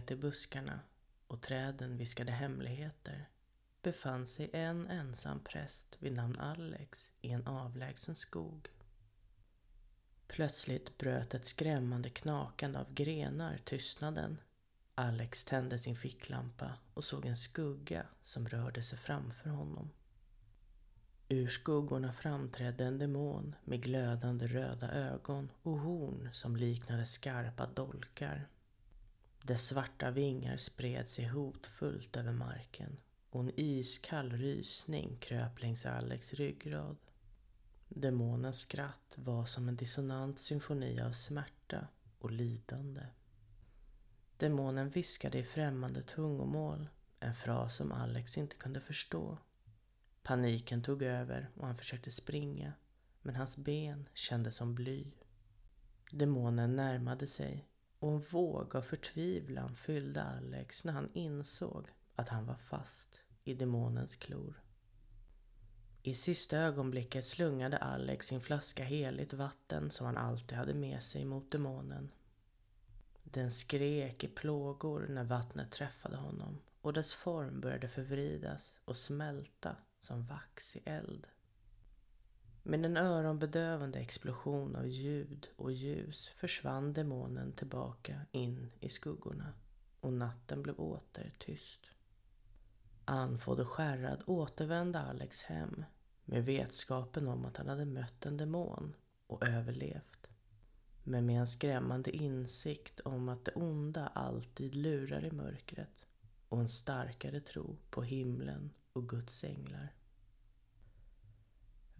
ner till i buskarna och träden viskade hemligheter befann sig en ensam präst vid namn Alex i en avlägsen skog. Plötsligt bröt ett skrämmande knakande av grenar tystnaden. Alex tände sin ficklampa och såg en skugga som rörde sig framför honom. Ur skuggorna framträdde en demon med glödande röda ögon och horn som liknade skarpa dolkar. Dess svarta vingar spred sig hotfullt över marken och en iskall rysning kröp längs Alex ryggrad. Demonens skratt var som en dissonant symfoni av smärta och lidande. Demonen viskade i främmande tungomål, en fras som Alex inte kunde förstå. Paniken tog över och han försökte springa, men hans ben kändes som bly. Demonen närmade sig och en våg av förtvivlan fyllde Alex när han insåg att han var fast i demonens klor. I sista ögonblicket slungade Alex sin flaska heligt vatten som han alltid hade med sig mot demonen. Den skrek i plågor när vattnet träffade honom och dess form började förvridas och smälta som vax i eld. Med en öronbedövande explosion av ljud och ljus försvann demonen tillbaka in i skuggorna och natten blev åter tyst. Andfådd och skärrad återvände Alex hem med vetskapen om att han hade mött en demon och överlevt. Men med en skrämmande insikt om att det onda alltid lurar i mörkret och en starkare tro på himlen och Guds änglar.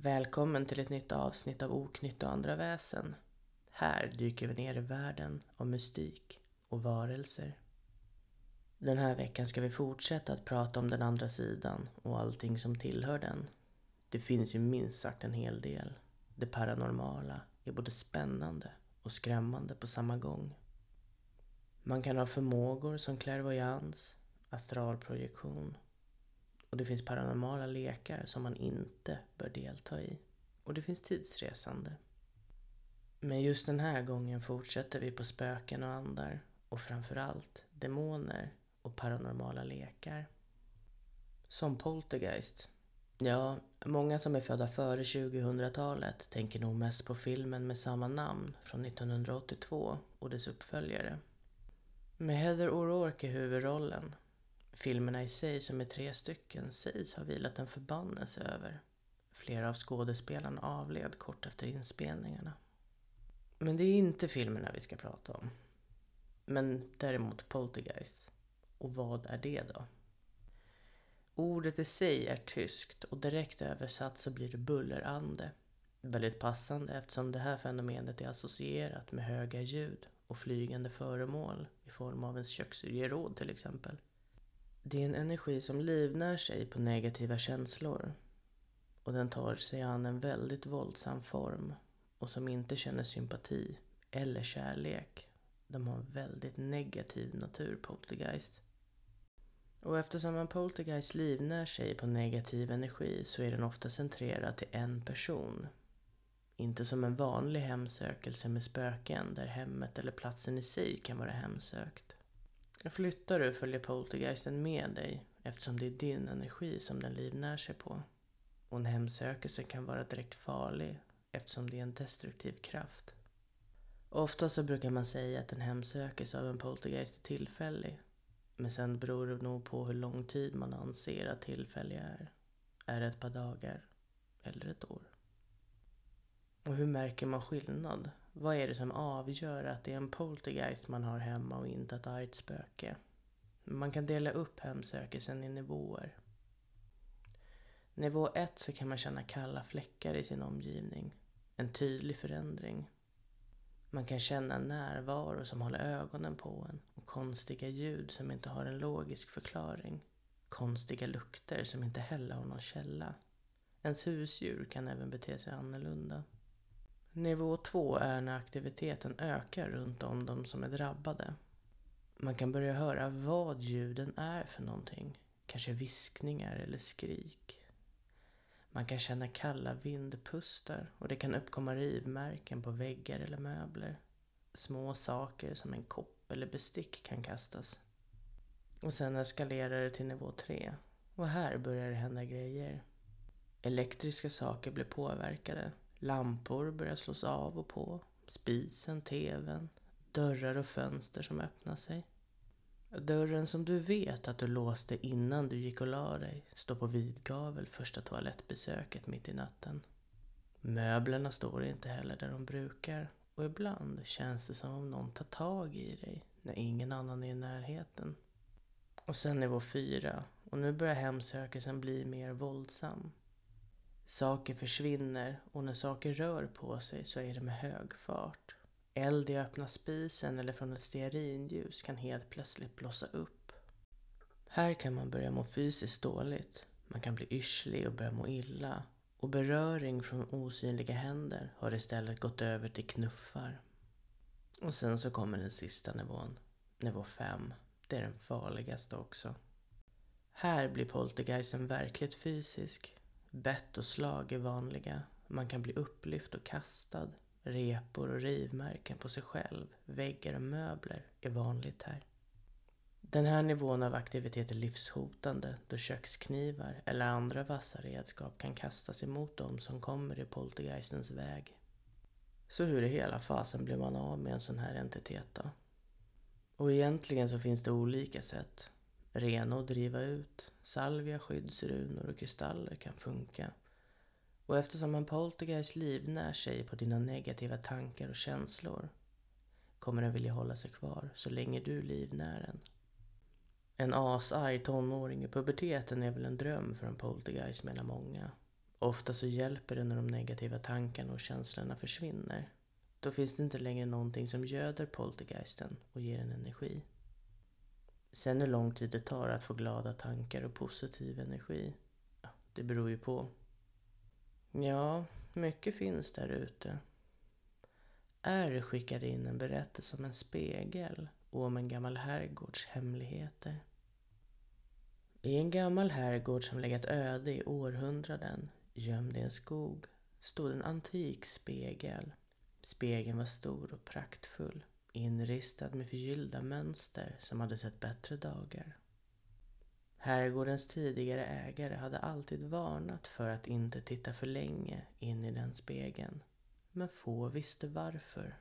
Välkommen till ett nytt avsnitt av Oknytt och andra väsen. Här dyker vi ner i världen av mystik och varelser. Den här veckan ska vi fortsätta att prata om den andra sidan och allting som tillhör den. Det finns ju minst sagt en hel del. Det paranormala är både spännande och skrämmande på samma gång. Man kan ha förmågor som klärvoajans, astralprojektion och det finns paranormala lekar som man inte bör delta i. Och det finns tidsresande. Men just den här gången fortsätter vi på spöken och andar och framförallt demoner och paranormala lekar. Som Poltergeist. Ja, många som är födda före 2000-talet tänker nog mest på filmen med samma namn från 1982 och dess uppföljare. Med Heather O'Rourke i huvudrollen. Filmerna i sig, som är tre stycken, sägs ha vilat en förbannelse över. Flera av skådespelarna avled kort efter inspelningarna. Men det är inte filmerna vi ska prata om. Men däremot Poltergeist. Och vad är det då? Ordet i sig är tyskt och direkt översatt så blir det bullerande. Väldigt passande eftersom det här fenomenet är associerat med höga ljud och flygande föremål i form av en köksgeråd till exempel. Det är en energi som livnär sig på negativa känslor och den tar sig an en väldigt våldsam form och som inte känner sympati eller kärlek. De har en väldigt negativ natur, Poltergeist. Och eftersom en poltergeist livnär sig på negativ energi så är den ofta centrerad till en person. Inte som en vanlig hemsökelse med spöken där hemmet eller platsen i sig kan vara hemsökt. Flyttar du följer poltergeisten med dig eftersom det är din energi som den livnär sig på. Och en hemsökelse kan vara direkt farlig eftersom det är en destruktiv kraft. Ofta så brukar man säga att en hemsökelse av en poltergeist är tillfällig men sen beror det nog på hur lång tid man anser att tillfälliga är. Är det ett par dagar eller ett år? Och hur märker man skillnad? Vad är det som avgör att det är en poltergeist man har hemma och inte ett argt spöke? Man kan dela upp hemsökelsen i nivåer. Nivå 1 så kan man känna kalla fläckar i sin omgivning. En tydlig förändring. Man kan känna en närvaro som håller ögonen på en och konstiga ljud som inte har en logisk förklaring. Konstiga lukter som inte heller har någon källa. Ens husdjur kan även bete sig annorlunda. Nivå två är när aktiviteten ökar runt om de som är drabbade. Man kan börja höra vad ljuden är för någonting. Kanske viskningar eller skrik. Man kan känna kalla vindpustar och det kan uppkomma rivmärken på väggar eller möbler. Små saker som en kopp eller bestick kan kastas. Och sen eskalerar det till nivå tre. Och här börjar det hända grejer. Elektriska saker blir påverkade. Lampor börjar slås av och på. Spisen, tvn, dörrar och fönster som öppnar sig. Dörren som du vet att du låste innan du gick och la dig står på vid gavel första toalettbesöket mitt i natten. Möblerna står inte heller där de brukar och ibland känns det som om någon tar tag i dig när ingen annan är i närheten. Och sen nivå fyra och nu börjar hemsökelsen bli mer våldsam. Saker försvinner och när saker rör på sig så är det med hög fart. Eld i öppna spisen eller från ett stearinljus kan helt plötsligt blossa upp. Här kan man börja må fysiskt dåligt. Man kan bli yrslig och börja må illa. Och beröring från osynliga händer har istället gått över till knuffar. Och sen så kommer den sista nivån. Nivå 5. Det är den farligaste också. Här blir poltergeisten verkligt fysisk. Bett och slag är vanliga. Man kan bli upplyft och kastad. Repor och rivmärken på sig själv, väggar och möbler är vanligt här. Den här nivån av aktivitet är livshotande då köksknivar eller andra vassa redskap kan kastas emot dem som kommer i poltergeistens väg. Så hur i hela fasen blir man av med en sån här entitet då? Och egentligen så finns det olika sätt. Rena och driva ut, salvia, skyddsrunor och kristaller kan funka. Och eftersom en poltergeist livnär sig på dina negativa tankar och känslor kommer den vilja hålla sig kvar så länge du livnär den. En asarg tonåring i puberteten är väl en dröm för en poltergeist menar många. Ofta så hjälper det när de negativa tankarna och känslorna försvinner. Då finns det inte längre någonting som göder poltergeisten och ger den energi. Sen hur lång tid det tar att få glada tankar och positiv energi, ja, det beror ju på. Ja, mycket finns där ute. R skickade in en berättelse om en spegel och om en gammal herrgårds hemligheter. I en gammal herrgård som legat öde i århundraden, gömd i en skog, stod en antik spegel. Spegeln var stor och praktfull, inristad med förgyllda mönster som hade sett bättre dagar. Herrgårdens tidigare ägare hade alltid varnat för att inte titta för länge in i den spegeln. Men få visste varför.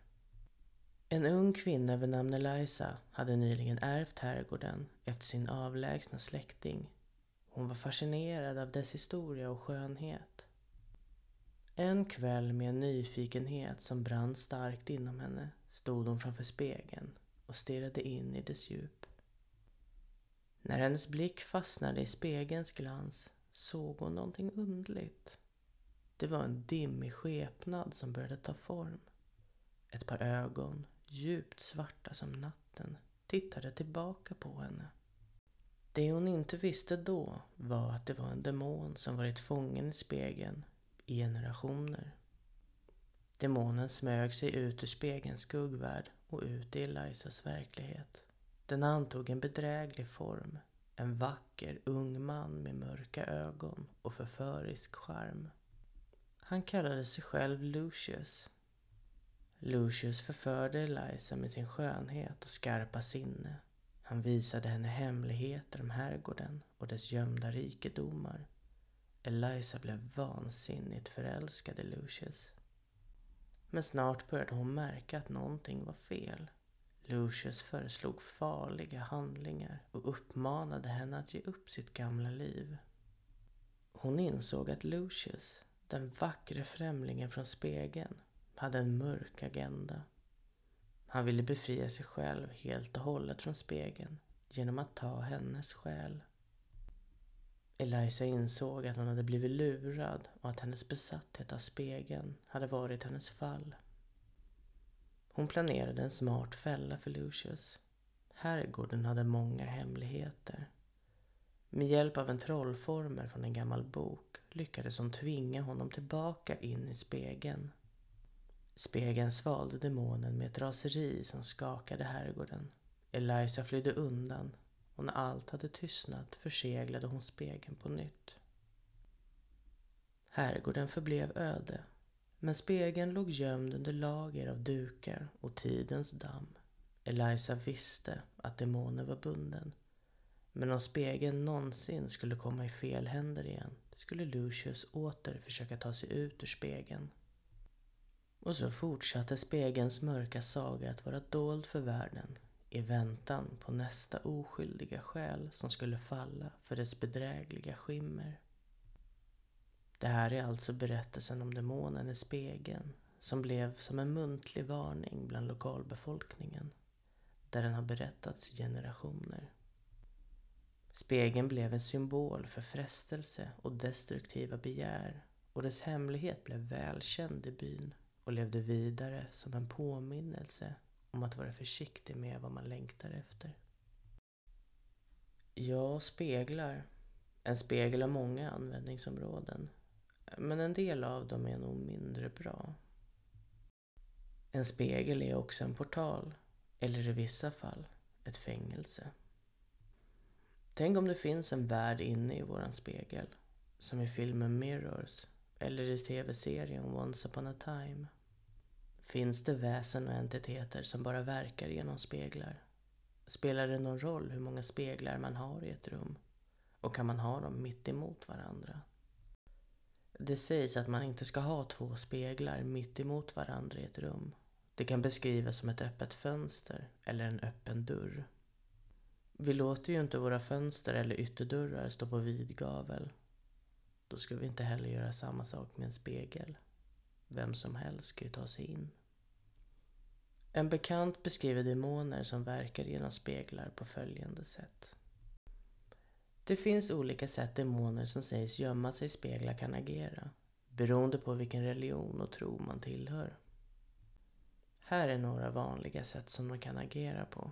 En ung kvinna vid namn Eliza hade nyligen ärvt herrgården efter sin avlägsna släkting. Hon var fascinerad av dess historia och skönhet. En kväll med en nyfikenhet som brann starkt inom henne stod hon framför spegeln och stirrade in i dess djup. När hennes blick fastnade i spegelns glans såg hon någonting underligt. Det var en dimmig skepnad som började ta form. Ett par ögon, djupt svarta som natten, tittade tillbaka på henne. Det hon inte visste då var att det var en demon som varit fången i spegeln i generationer. Demonen smög sig ut ur spegelns skuggvärld och ut i Elisas verklighet. Den antog en bedräglig form. En vacker ung man med mörka ögon och förförisk charm. Han kallade sig själv Lucius. Lucius förförde Eliza med sin skönhet och skarpa sinne. Han visade henne hemligheter om herrgården och dess gömda rikedomar. Eliza blev vansinnigt förälskad i Lucius. Men snart började hon märka att någonting var fel. Lucius föreslog farliga handlingar och uppmanade henne att ge upp sitt gamla liv. Hon insåg att Lucius, den vackre främlingen från spegeln, hade en mörk agenda. Han ville befria sig själv helt och hållet från spegeln genom att ta hennes själ. Eliza insåg att hon hade blivit lurad och att hennes besatthet av spegeln hade varit hennes fall. Hon planerade en smart fälla för Lucius. Herrgården hade många hemligheter. Med hjälp av en trollformel från en gammal bok lyckades hon tvinga honom tillbaka in i spegeln. Spegeln svalde demonen med ett raseri som skakade herrgården. Eliza flydde undan och när allt hade tystnat förseglade hon spegeln på nytt. Herrgården förblev öde Men spegeln låg gömd under lager av dukar och tidens damm. Eliza visste att demonen var bunden. Men om spegeln någonsin skulle komma i fel händer igen skulle Lucius åter försöka ta sig ut ur spegeln. Och så fortsatte spegelns mörka saga att vara dold för världen i väntan på nästa oskyldiga själ som skulle falla för dess bedrägliga skimmer. Det här är alltså berättelsen om demonen i spegeln som blev som en muntlig varning bland lokalbefolkningen där den har berättats i generationer. Spegeln blev en symbol för frestelse och destruktiva begär och dess hemlighet blev välkänd i byn och levde vidare som en påminnelse om att vara försiktig med vad man längtar efter. Ja, speglar. En spegel har många användningsområden. Men en del av dem är nog mindre bra. En spegel är också en portal, eller i vissa fall ett fängelse. Tänk om det finns en värld inne i våran spegel, som i filmen Mirrors, eller i tv-serien Once upon a time. Finns det väsen och entiteter som bara verkar genom speglar? Spelar det någon roll hur många speglar man har i ett rum? Och kan man ha dem mitt emot varandra? Det sägs att man inte ska ha två speglar mitt emot varandra i ett rum. Det kan beskrivas som ett öppet fönster eller en öppen dörr. Vi låter ju inte våra fönster eller ytterdörrar stå på vid gavel. Då ska vi inte heller göra samma sak med en spegel. Vem som helst ska ju ta sig in. En bekant beskriver demoner som verkar genom speglar på följande sätt. Det finns olika sätt demoner som sägs gömma sig i speglar kan agera, beroende på vilken religion och tro man tillhör. Här är några vanliga sätt som de kan agera på.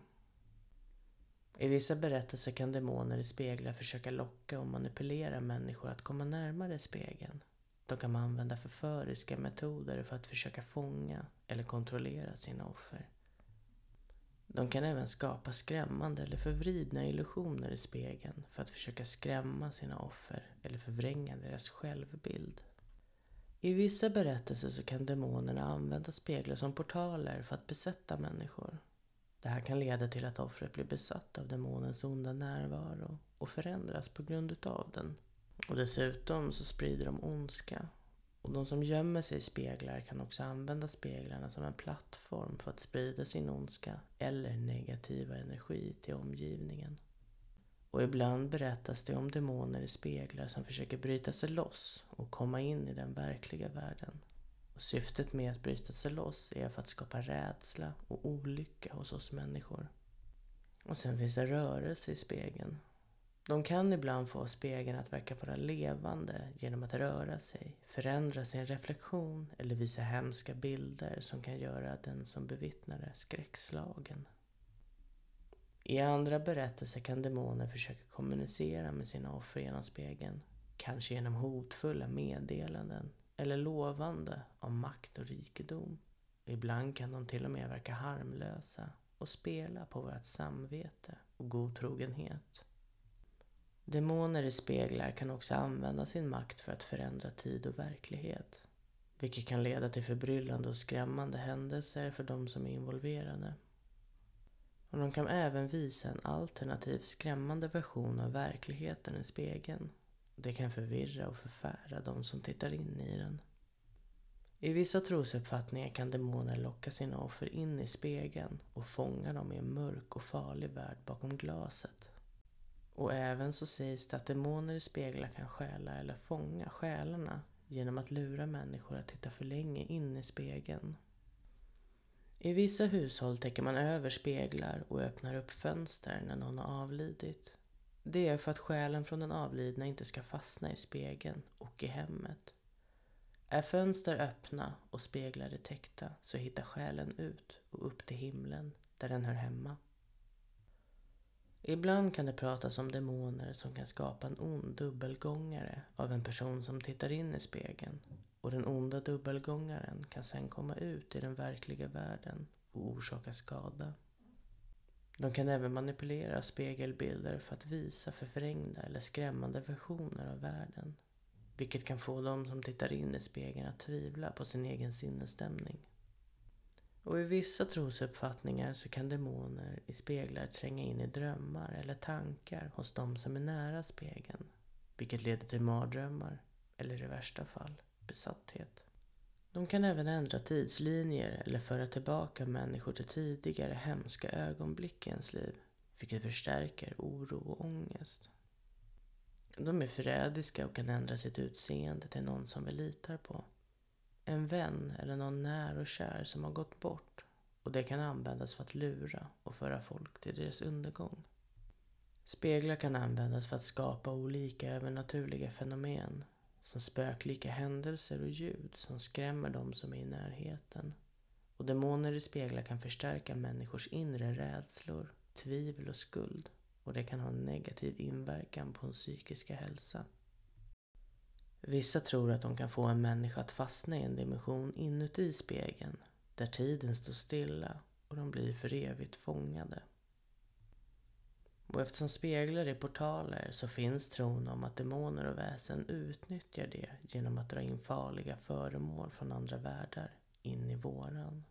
I vissa berättelser kan demoner i speglar försöka locka och manipulera människor att komma närmare spegeln. De kan använda förföriska metoder för att försöka fånga eller kontrollera sina offer. De kan även skapa skrämmande eller förvridna illusioner i spegeln för att försöka skrämma sina offer eller förvränga deras självbild. I vissa berättelser så kan demonerna använda speglar som portaler för att besätta människor. Det här kan leda till att offret blir besatt av demonens onda närvaro och förändras på grund utav den. Och dessutom så sprider de ondska. Och de som gömmer sig i speglar kan också använda speglarna som en plattform för att sprida sin ondska eller negativa energi till omgivningen. Och ibland berättas det om demoner i speglar som försöker bryta sig loss och komma in i den verkliga världen. Och syftet med att bryta sig loss är för att skapa rädsla och olycka hos oss människor. Och sen finns det rörelse i spegeln. De kan ibland få spegeln att verka vara levande genom att röra sig, förändra sin reflektion eller visa hemska bilder som kan göra den som bevittnar det skräckslagen. I andra berättelser kan demoner försöka kommunicera med sina offer genom spegeln. Kanske genom hotfulla meddelanden eller lovande om makt och rikedom. Ibland kan de till och med verka harmlösa och spela på vårt samvete och godtrogenhet. Demoner i speglar kan också använda sin makt för att förändra tid och verklighet. Vilket kan leda till förbryllande och skrämmande händelser för de som är involverade. Och de kan även visa en alternativ skrämmande version av verkligheten i spegeln. Det kan förvirra och förfära de som tittar in i den. I vissa trosuppfattningar kan demoner locka sina offer in i spegeln och fånga dem i en mörk och farlig värld bakom glaset. Och även så sägs det att demoner i speglar kan stjäla eller fånga själarna genom att lura människor att titta för länge in i spegeln. I vissa hushåll täcker man över speglar och öppnar upp fönster när någon har avlidit. Det är för att själen från den avlidna inte ska fastna i spegeln och i hemmet. Är fönster öppna och speglar är täckta så hittar själen ut och upp till himlen där den hör hemma. Ibland kan det pratas om demoner som kan skapa en ond dubbelgångare av en person som tittar in i spegeln. Och den onda dubbelgångaren kan sen komma ut i den verkliga världen och orsaka skada. De kan även manipulera spegelbilder för att visa förvrängda eller skrämmande versioner av världen. vilket kan få de som tittar in i spegeln att tvivla på sin egen sinnesstämning. Och i vissa trosuppfattningar så kan demoner i speglar tränga in i drömmar eller tankar hos de som är nära spegeln, vilket leder till mardrömmar eller i värsta fall besatthet. De kan även ändra tidslinjer eller föra tillbaka människor till tidigare hemska ögonblick i ens liv, vilket förstärker oro och ångest. De är förrädiska och kan ändra sitt utseende till någon som vi litar på. En vän eller någon när och kär som har gått bort och det kan användas för att lura och föra folk till deras undergång. Speglar kan användas för att skapa olika övernaturliga fenomen som spöklika händelser och ljud som skrämmer de som är i närheten. Och demoner i speglar kan förstärka människors inre rädslor, tvivel och skuld och det kan ha en negativ inverkan på den psykiska hälsa. Vissa tror att de kan få en människa att fastna i en dimension inuti spegeln där tiden står stilla och de blir för evigt fångade. Och eftersom speglar är portaler så finns tron om att demoner och väsen utnyttjar det genom att dra in farliga föremål från andra världar in i våran.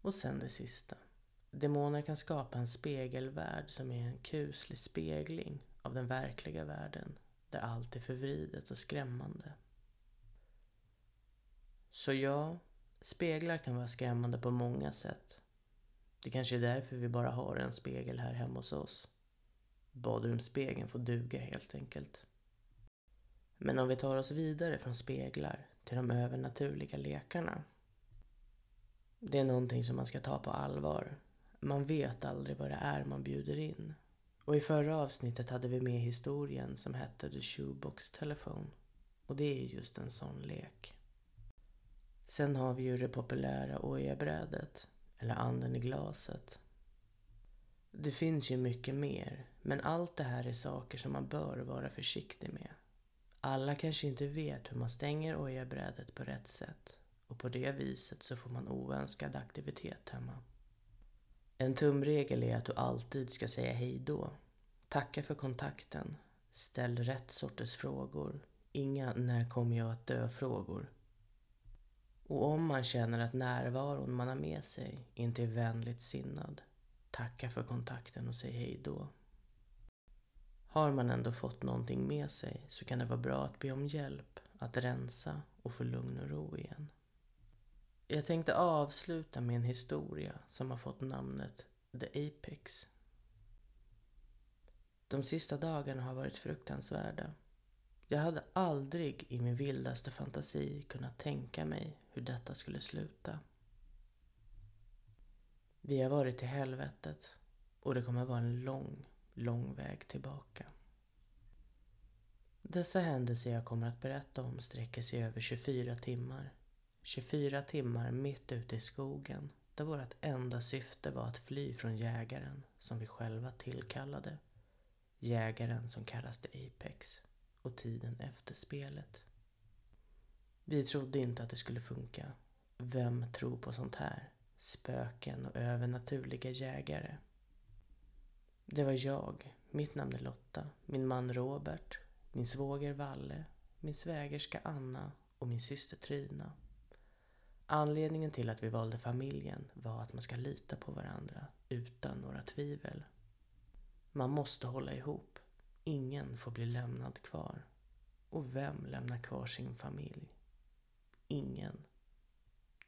Och sen det sista. Demoner kan skapa en spegelvärld som är en kuslig spegling av den verkliga världen där allt är förvridet och skrämmande. Så ja, speglar kan vara skrämmande på många sätt. Det kanske är därför vi bara har en spegel här hemma hos oss. Badrumsspegeln får duga helt enkelt. Men om vi tar oss vidare från speglar till de övernaturliga lekarna. Det är någonting som man ska ta på allvar. Man vet aldrig vad det är man bjuder in. Och i förra avsnittet hade vi med historien som hette The Shoebox Telephone. Och det är just en sån lek. Sen har vi ju det populära ojabrädet, eller anden i glaset. Det finns ju mycket mer, men allt det här är saker som man bör vara försiktig med. Alla kanske inte vet hur man stänger ojabrädet på rätt sätt och på det viset så får man oönskad aktivitet hemma. En tumregel är att du alltid ska säga hej då. Tacka för kontakten. Ställ rätt sorters frågor. Inga när kommer jag att dö-frågor. Och om man känner att närvaron man har med sig inte är vänligt sinnad, tacka för kontakten och säg hej då. Har man ändå fått någonting med sig så kan det vara bra att be om hjälp att rensa och få lugn och ro igen. Jag tänkte avsluta med en historia som har fått namnet The Apex. De sista dagarna har varit fruktansvärda. Jag hade aldrig i min vildaste fantasi kunnat tänka mig hur detta skulle sluta. Vi har varit i helvetet och det kommer vara en lång, lång väg tillbaka. Dessa händelser jag kommer att berätta om sträcker sig över 24 timmar 24 timmar mitt ute i skogen där vårt enda syfte var att fly från jägaren som vi själva tillkallade. Jägaren som kallas The Apex och tiden efter spelet. Vi trodde inte att det skulle funka. Vem tror på sånt här? Spöken och övernaturliga jägare. Det var jag, mitt namn är Lotta, min man Robert, min svåger Valle, min svägerska Anna och min syster Trina. Anledningen till att vi valde familjen var att man ska lita på varandra utan några tvivel. Man måste hålla ihop. Ingen får bli lämnad kvar. Och vem lämnar kvar sin familj? Ingen.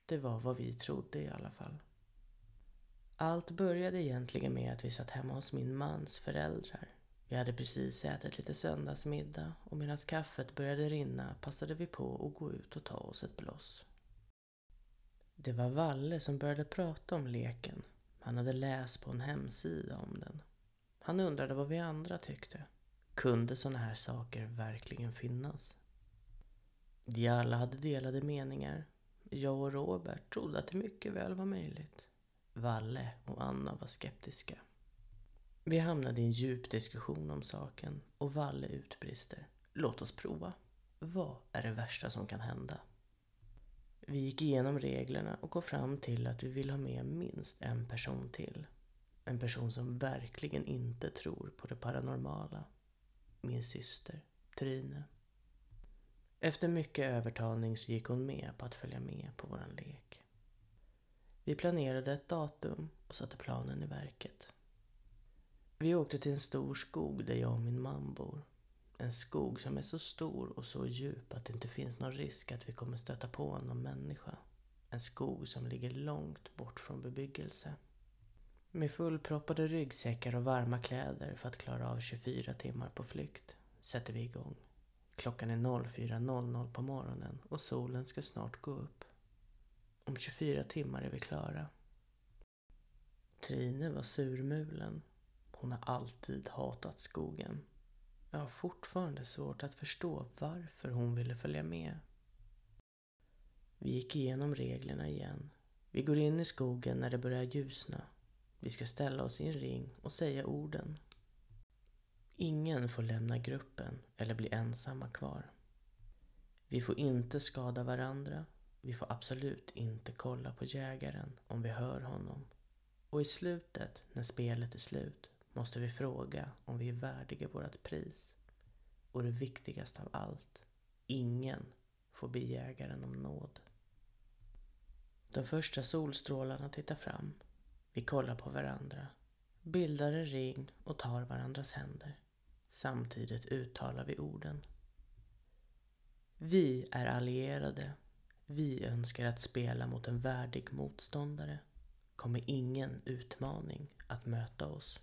Det var vad vi trodde i alla fall. Allt började egentligen med att vi satt hemma hos min mans föräldrar. Vi hade precis ätit lite söndagsmiddag och medan kaffet började rinna passade vi på att gå ut och ta oss ett bloss. Det var Valle som började prata om leken. Han hade läst på en hemsida om den. Han undrade vad vi andra tyckte. Kunde sådana här saker verkligen finnas? Vi alla hade delade meningar. Jag och Robert trodde att det mycket väl var möjligt. Valle och Anna var skeptiska. Vi hamnade i en djup diskussion om saken och Valle utbrister. Låt oss prova. Vad är det värsta som kan hända? Vi gick igenom reglerna och kom fram till att vi vill ha med minst en person till. En person som verkligen inte tror på det paranormala. Min syster, Trine. Efter mycket övertalning så gick hon med på att följa med på våran lek. Vi planerade ett datum och satte planen i verket. Vi åkte till en stor skog där jag och min man bor. En skog som är så stor och så djup att det inte finns någon risk att vi kommer stöta på någon människa. En skog som ligger långt bort från bebyggelse. Med fullproppade ryggsäckar och varma kläder för att klara av 24 timmar på flykt sätter vi igång. Klockan är 04.00 på morgonen och solen ska snart gå upp. Om 24 timmar är vi klara. Trine var surmulen. Hon har alltid hatat skogen. Jag har fortfarande svårt att förstå varför hon ville följa med. Vi gick igenom reglerna igen. Vi går in i skogen när det börjar ljusna. Vi ska ställa oss i en ring och säga orden. Ingen får lämna gruppen eller bli ensamma kvar. Vi får inte skada varandra. Vi får absolut inte kolla på jägaren om vi hör honom. Och i slutet, när spelet är slut, måste vi fråga om vi är värdiga vårt pris. Och det viktigaste av allt, ingen får be jägaren om nåd. De första solstrålarna tittar fram. Vi kollar på varandra, bildar en ring och tar varandras händer. Samtidigt uttalar vi orden. Vi är allierade. Vi önskar att spela mot en värdig motståndare. Kommer ingen utmaning att möta oss.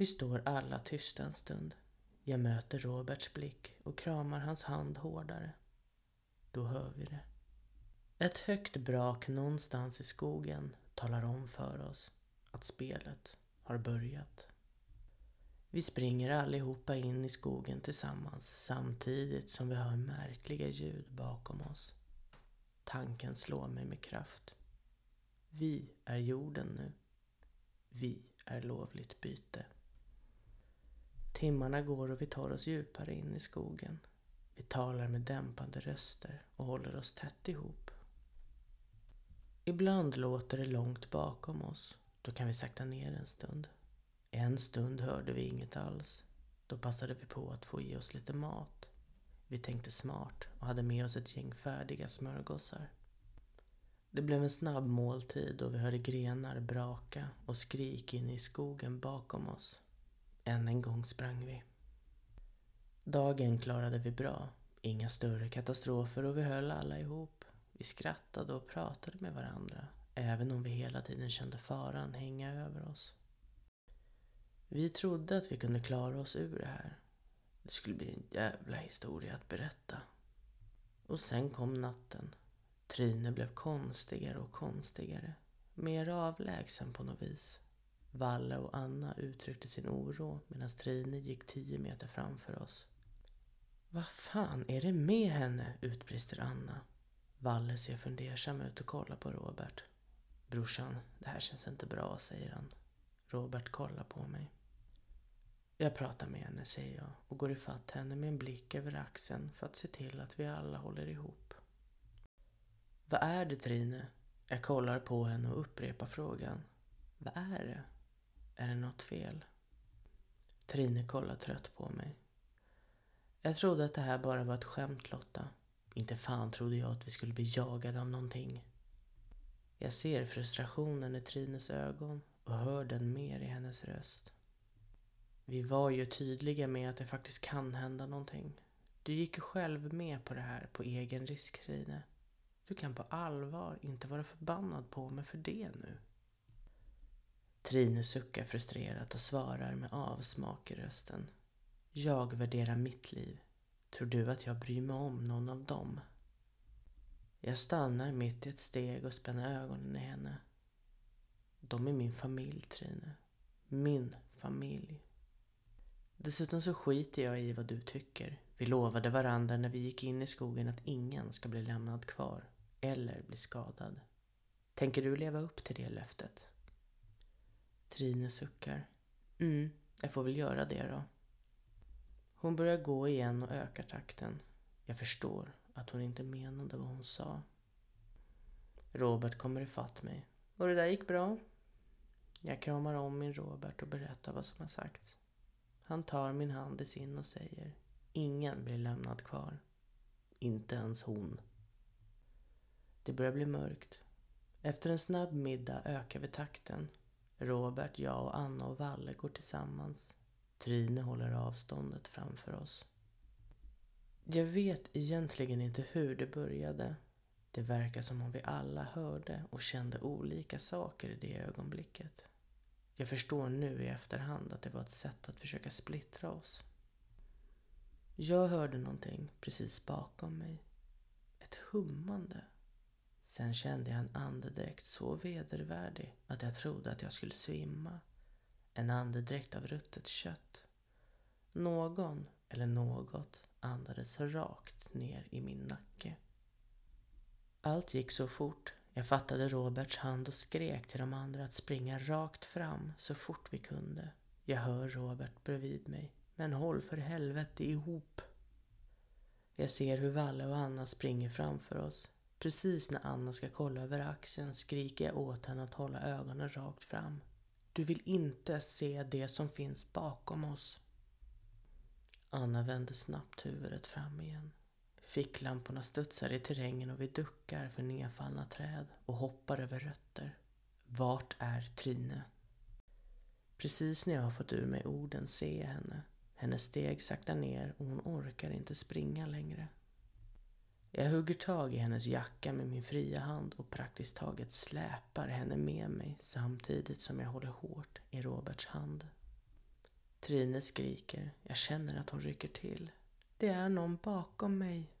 Vi står alla tysta en stund. Jag möter Roberts blick och kramar hans hand hårdare. Då hör vi det. Ett högt brak någonstans i skogen talar om för oss att spelet har börjat. Vi springer allihopa in i skogen tillsammans samtidigt som vi hör märkliga ljud bakom oss. Tanken slår mig med kraft. Vi är jorden nu. Vi är lovligt byte. Timmarna går och vi tar oss djupare in i skogen. Vi talar med dämpande röster och håller oss tätt ihop. Ibland låter det långt bakom oss. Då kan vi sakta ner en stund. En stund hörde vi inget alls. Då passade vi på att få i oss lite mat. Vi tänkte smart och hade med oss ett gäng färdiga smörgåsar. Det blev en snabb måltid och vi hörde grenar braka och skrik inne i skogen bakom oss. Än en gång sprang vi. Dagen klarade vi bra. Inga större katastrofer och vi höll alla ihop. Vi skrattade och pratade med varandra, även om vi hela tiden kände faran hänga över oss. Vi trodde att vi kunde klara oss ur det här. Det skulle bli en jävla historia att berätta. Och sen kom natten. Trine blev konstigare och konstigare. Mer avlägsen på något vis. Valle och Anna uttryckte sin oro medan Trine gick tio meter framför oss. Vad fan är det med henne? utbrister Anna. Valle ser fundersam ut och kollar på Robert. Brorsan, det här känns inte bra, säger han. Robert kollar på mig. Jag pratar med henne, säger jag och går ifatt henne med en blick över axeln för att se till att vi alla håller ihop. Vad är det, Trine? Jag kollar på henne och upprepar frågan. Vad är det? Är det något fel? Trine kollar trött på mig. Jag trodde att det här bara var ett skämt, Lotta. Inte fan trodde jag att vi skulle bli jagade av någonting. Jag ser frustrationen i Trines ögon och hör den mer i hennes röst. Vi var ju tydliga med att det faktiskt kan hända någonting. Du gick ju själv med på det här på egen risk, Trine. Du kan på allvar inte vara förbannad på mig för det nu. Trine suckar frustrerat och svarar med avsmak i rösten. Jag värderar mitt liv. Tror du att jag bryr mig om någon av dem? Jag stannar mitt i ett steg och spänner ögonen i henne. De är min familj, Trine. Min familj. Dessutom så skiter jag i vad du tycker. Vi lovade varandra när vi gick in i skogen att ingen ska bli lämnad kvar. Eller bli skadad. Tänker du leva upp till det löftet? Trine suckar. Mm, jag får väl göra det då. Hon börjar gå igen och ökar takten. Jag förstår att hon inte menade vad hon sa. Robert kommer ifatt mig. Och det där gick bra. Jag kramar om min Robert och berättar vad som har sagts. Han tar min hand i sin och säger Ingen blir lämnad kvar. Inte ens hon. Det börjar bli mörkt. Efter en snabb middag ökar vi takten. Robert, jag och Anna och Valle går tillsammans. Trine håller avståndet framför oss. Jag vet egentligen inte hur det började. Det verkar som om vi alla hörde och kände olika saker i det ögonblicket. Jag förstår nu i efterhand att det var ett sätt att försöka splittra oss. Jag hörde någonting precis bakom mig. Ett hummande. Sen kände jag en andedräkt så vedervärdig att jag trodde att jag skulle svimma. En andedräkt av ruttet kött. Någon, eller något, andades rakt ner i min nacke. Allt gick så fort. Jag fattade Roberts hand och skrek till de andra att springa rakt fram så fort vi kunde. Jag hör Robert bredvid mig. Men håll för helvete ihop. Jag ser hur Valle och Anna springer framför oss. Precis när Anna ska kolla över axeln skriker jag åt henne att hålla ögonen rakt fram. Du vill inte se det som finns bakom oss. Anna vänder snabbt huvudet fram igen. Ficklamporna studsar i terrängen och vi duckar för nedfallna träd och hoppar över rötter. Vart är Trine? Precis när jag har fått ur mig orden ser jag henne. Hennes steg saktar ner och hon orkar inte springa längre. Jag hugger tag i hennes jacka med min fria hand och praktiskt taget släpar henne med mig samtidigt som jag håller hårt i Roberts hand. Trine skriker. Jag känner att hon rycker till. Det är någon bakom mig.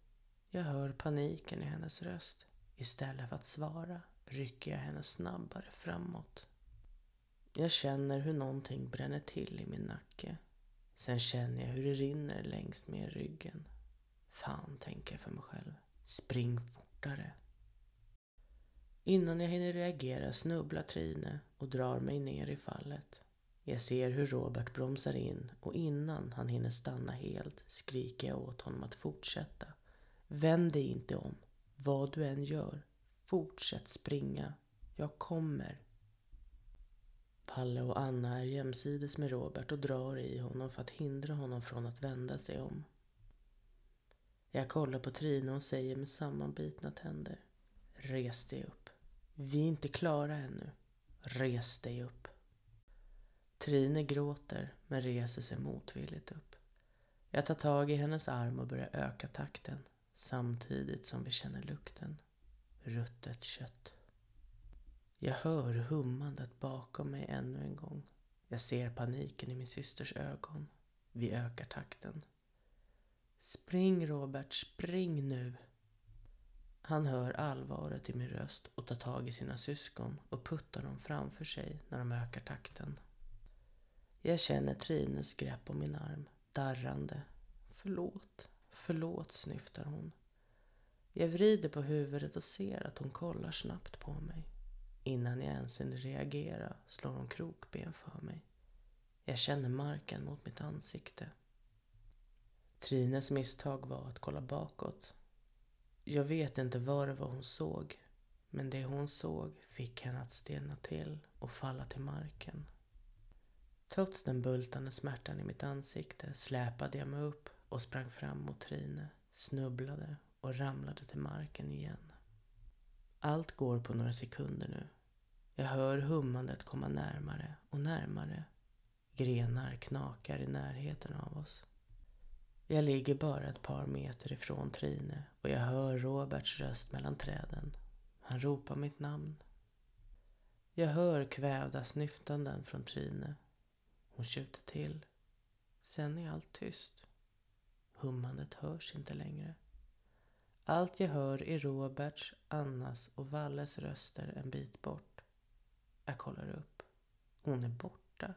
Jag hör paniken i hennes röst. Istället för att svara rycker jag henne snabbare framåt. Jag känner hur någonting bränner till i min nacke. Sen känner jag hur det rinner längs med ryggen. Fan, tänker jag för mig själv. Spring fortare. Innan jag hinner reagera snubblar Trine och drar mig ner i fallet. Jag ser hur Robert bromsar in och innan han hinner stanna helt skriker jag åt honom att fortsätta. Vänd dig inte om. Vad du än gör. Fortsätt springa. Jag kommer. Palle och Anna är jämsides med Robert och drar i honom för att hindra honom från att vända sig om. Jag kollar på Trine och säger med sammanbitna tänder. Res dig upp. Vi är inte klara ännu. Res dig upp. Trine gråter men reser sig motvilligt upp. Jag tar tag i hennes arm och börjar öka takten samtidigt som vi känner lukten. Ruttet kött. Jag hör hummandet bakom mig ännu en gång. Jag ser paniken i min systers ögon. Vi ökar takten. Spring Robert, spring nu! Han hör allvaret i min röst och tar tag i sina syskon och puttar dem framför sig när de ökar takten. Jag känner Trines grepp om min arm, darrande. Förlåt, förlåt, snyftar hon. Jag vrider på huvudet och ser att hon kollar snabbt på mig. Innan jag ens hinner reagera slår hon krokben för mig. Jag känner marken mot mitt ansikte. Trines misstag var att kolla bakåt. Jag vet inte vad det var hon såg, men det hon såg fick henne att stelna till och falla till marken. Trots den bultande smärtan i mitt ansikte släpade jag mig upp och sprang fram mot Trine, snubblade och ramlade till marken igen. Allt går på några sekunder nu. Jag hör hummandet komma närmare och närmare. Grenar knakar i närheten av oss. Jag ligger bara ett par meter ifrån Trine och jag hör Roberts röst mellan träden. Han ropar mitt namn. Jag hör kvävda snyftanden från Trine. Hon tjuter till. Sen är allt tyst. Hummandet hörs inte längre. Allt jag hör är Roberts, Annas och Valles röster en bit bort. Jag kollar upp. Hon är borta.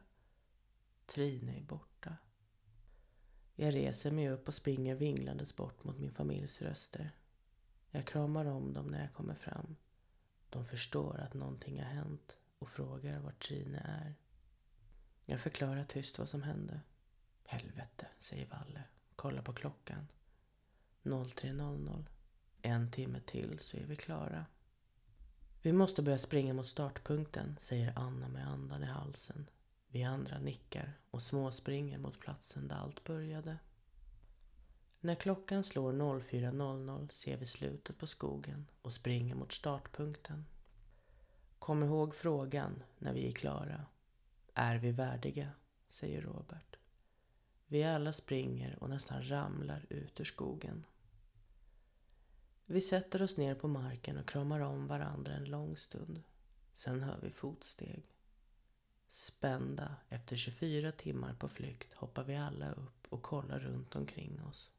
Trine är borta. Jag reser mig upp och springer vinglandes bort mot min familjs röster. Jag kramar om dem när jag kommer fram. De förstår att någonting har hänt och frågar var Trine är. Jag förklarar tyst vad som hände. Helvete, säger Valle. Kolla på klockan. 03.00. En timme till så är vi klara. Vi måste börja springa mot startpunkten, säger Anna med andan i halsen. Vi andra nickar och småspringer mot platsen där allt började. När klockan slår 04.00 ser vi slutet på skogen och springer mot startpunkten. Kom ihåg frågan när vi är klara. Är vi värdiga? säger Robert. Vi alla springer och nästan ramlar ut ur skogen. Vi sätter oss ner på marken och kramar om varandra en lång stund. Sen hör vi fotsteg. Spända efter 24 timmar på flykt hoppar vi alla upp och kollar runt omkring oss.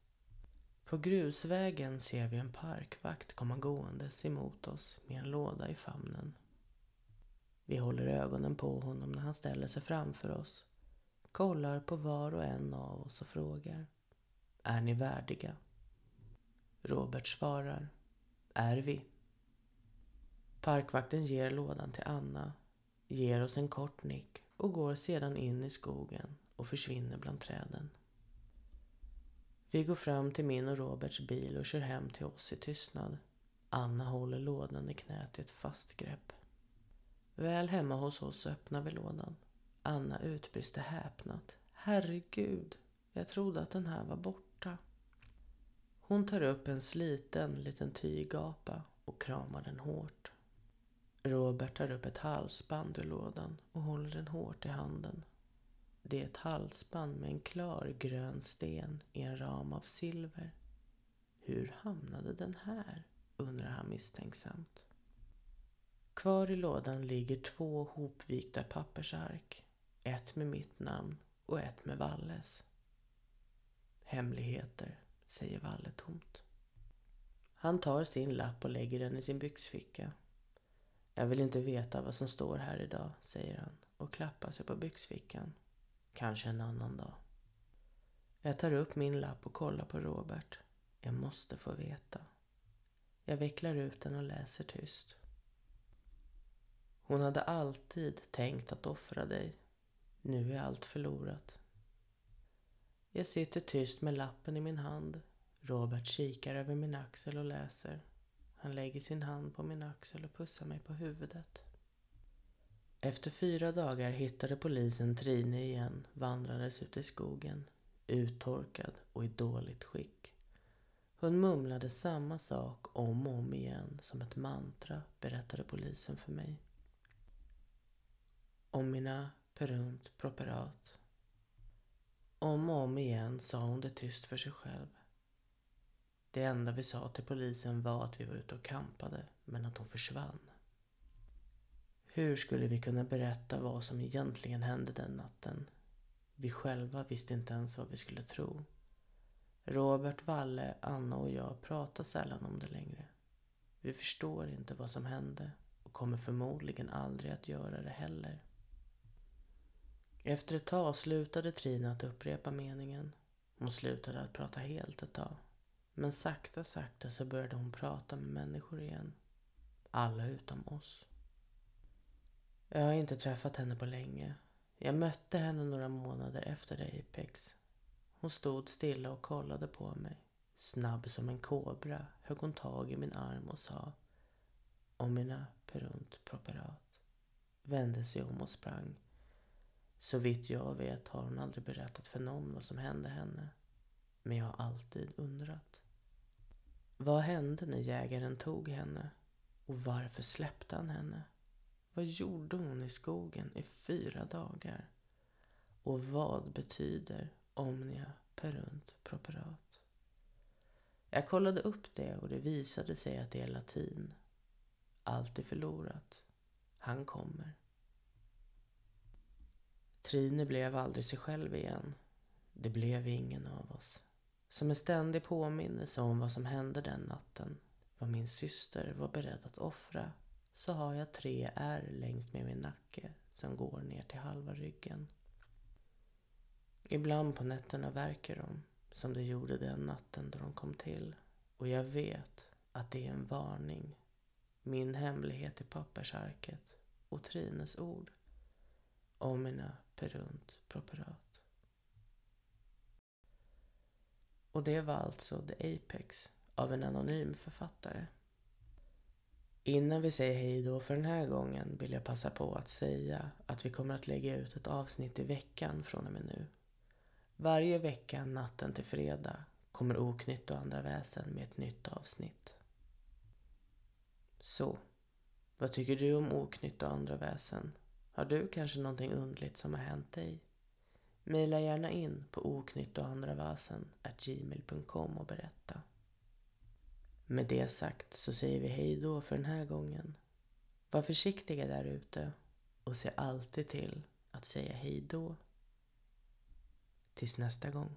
På grusvägen ser vi en parkvakt komma gåendes emot oss med en låda i famnen. Vi håller ögonen på honom när han ställer sig framför oss, kollar på var och en av oss och frågar. Är ni värdiga? Robert svarar. Är vi? Parkvakten ger lådan till Anna, ger oss en kort nick och går sedan in i skogen och försvinner bland träden. Vi går fram till min och Roberts bil och kör hem till oss i tystnad. Anna håller lådan i knät i ett fast grepp. Väl hemma hos oss öppnar vi lådan. Anna utbrister häpnat. Herregud, jag trodde att den här var borta. Hon tar upp en sliten liten tygapa och kramar den hårt. Robert tar upp ett halsband ur lådan och håller den hårt i handen. Det är ett halsband med en klar grön sten i en ram av silver. Hur hamnade den här? undrar han misstänksamt. Kvar i lådan ligger två hopvikta pappersark. Ett med mitt namn och ett med Valles. Hemligheter, säger Valle tomt. Han tar sin lapp och lägger den i sin byxficka. Jag vill inte veta vad som står här idag, säger han och klappar sig på byxfickan. Kanske en annan dag. Jag tar upp min lapp och kollar på Robert. Jag måste få veta. Jag vecklar ut den och läser tyst. Hon hade alltid tänkt att offra dig. Nu är allt förlorat. Jag sitter tyst med lappen i min hand. Robert kikar över min axel och läser. Han lägger sin hand på min axel och pussar mig på huvudet. Efter fyra dagar hittade polisen Trine igen vandrandes ute i skogen. Uttorkad och i dåligt skick. Hon mumlade samma sak om och om igen som ett mantra, berättade polisen för mig. Omina perunt properat. Om och om igen sa hon det tyst för sig själv. Det enda vi sa till polisen var att vi var ute och kampade, men att hon försvann. Hur skulle vi kunna berätta vad som egentligen hände den natten? Vi själva visste inte ens vad vi skulle tro. Robert, Valle, Anna och jag pratar sällan om det längre. Vi förstår inte vad som hände och kommer förmodligen aldrig att göra det heller. Efter ett tag slutade Trina att upprepa meningen. Hon slutade att prata helt ett tag. Men sakta, sakta så började hon prata med människor igen. Alla utom oss. Jag har inte träffat henne på länge. Jag mötte henne några månader efter Apex. Hon stod stilla och kollade på mig. Snabb som en kobra högg hon tag i min arm och sa om mina perunt properat. Vände sig om och sprang. Så vitt jag vet har hon aldrig berättat för någon vad som hände henne. Men jag har alltid undrat. Vad hände när jägaren tog henne? Och varför släppte han henne? Vad gjorde hon i skogen i fyra dagar? Och vad betyder omnia perunt properat? Jag kollade upp det och det visade sig att det är latin. Allt är förlorat. Han kommer. Trine blev aldrig sig själv igen. Det blev ingen av oss. Som en ständig påminnelse om vad som hände den natten, vad min syster var beredd att offra, så har jag tre ärr längs med min nacke som går ner till halva ryggen. Ibland på nätterna verkar de, som det gjorde den natten då de kom till. Och jag vet att det är en varning. Min hemlighet i pappersarket och Trines ord. Omina perunt properat. Och det var alltså The Apex av en anonym författare. Innan vi säger hej då för den här gången vill jag passa på att säga att vi kommer att lägga ut ett avsnitt i veckan från och med nu. Varje vecka natten till fredag kommer Oknytt och andra väsen med ett nytt avsnitt. Så, vad tycker du om Oknytt och andra väsen? Har du kanske någonting undligt som har hänt dig? Mejla gärna in på oknytt och andra gmail.com och berätta. Med det sagt så säger vi hej då för den här gången. Var försiktiga där ute och se alltid till att säga hej då. Tills nästa gång.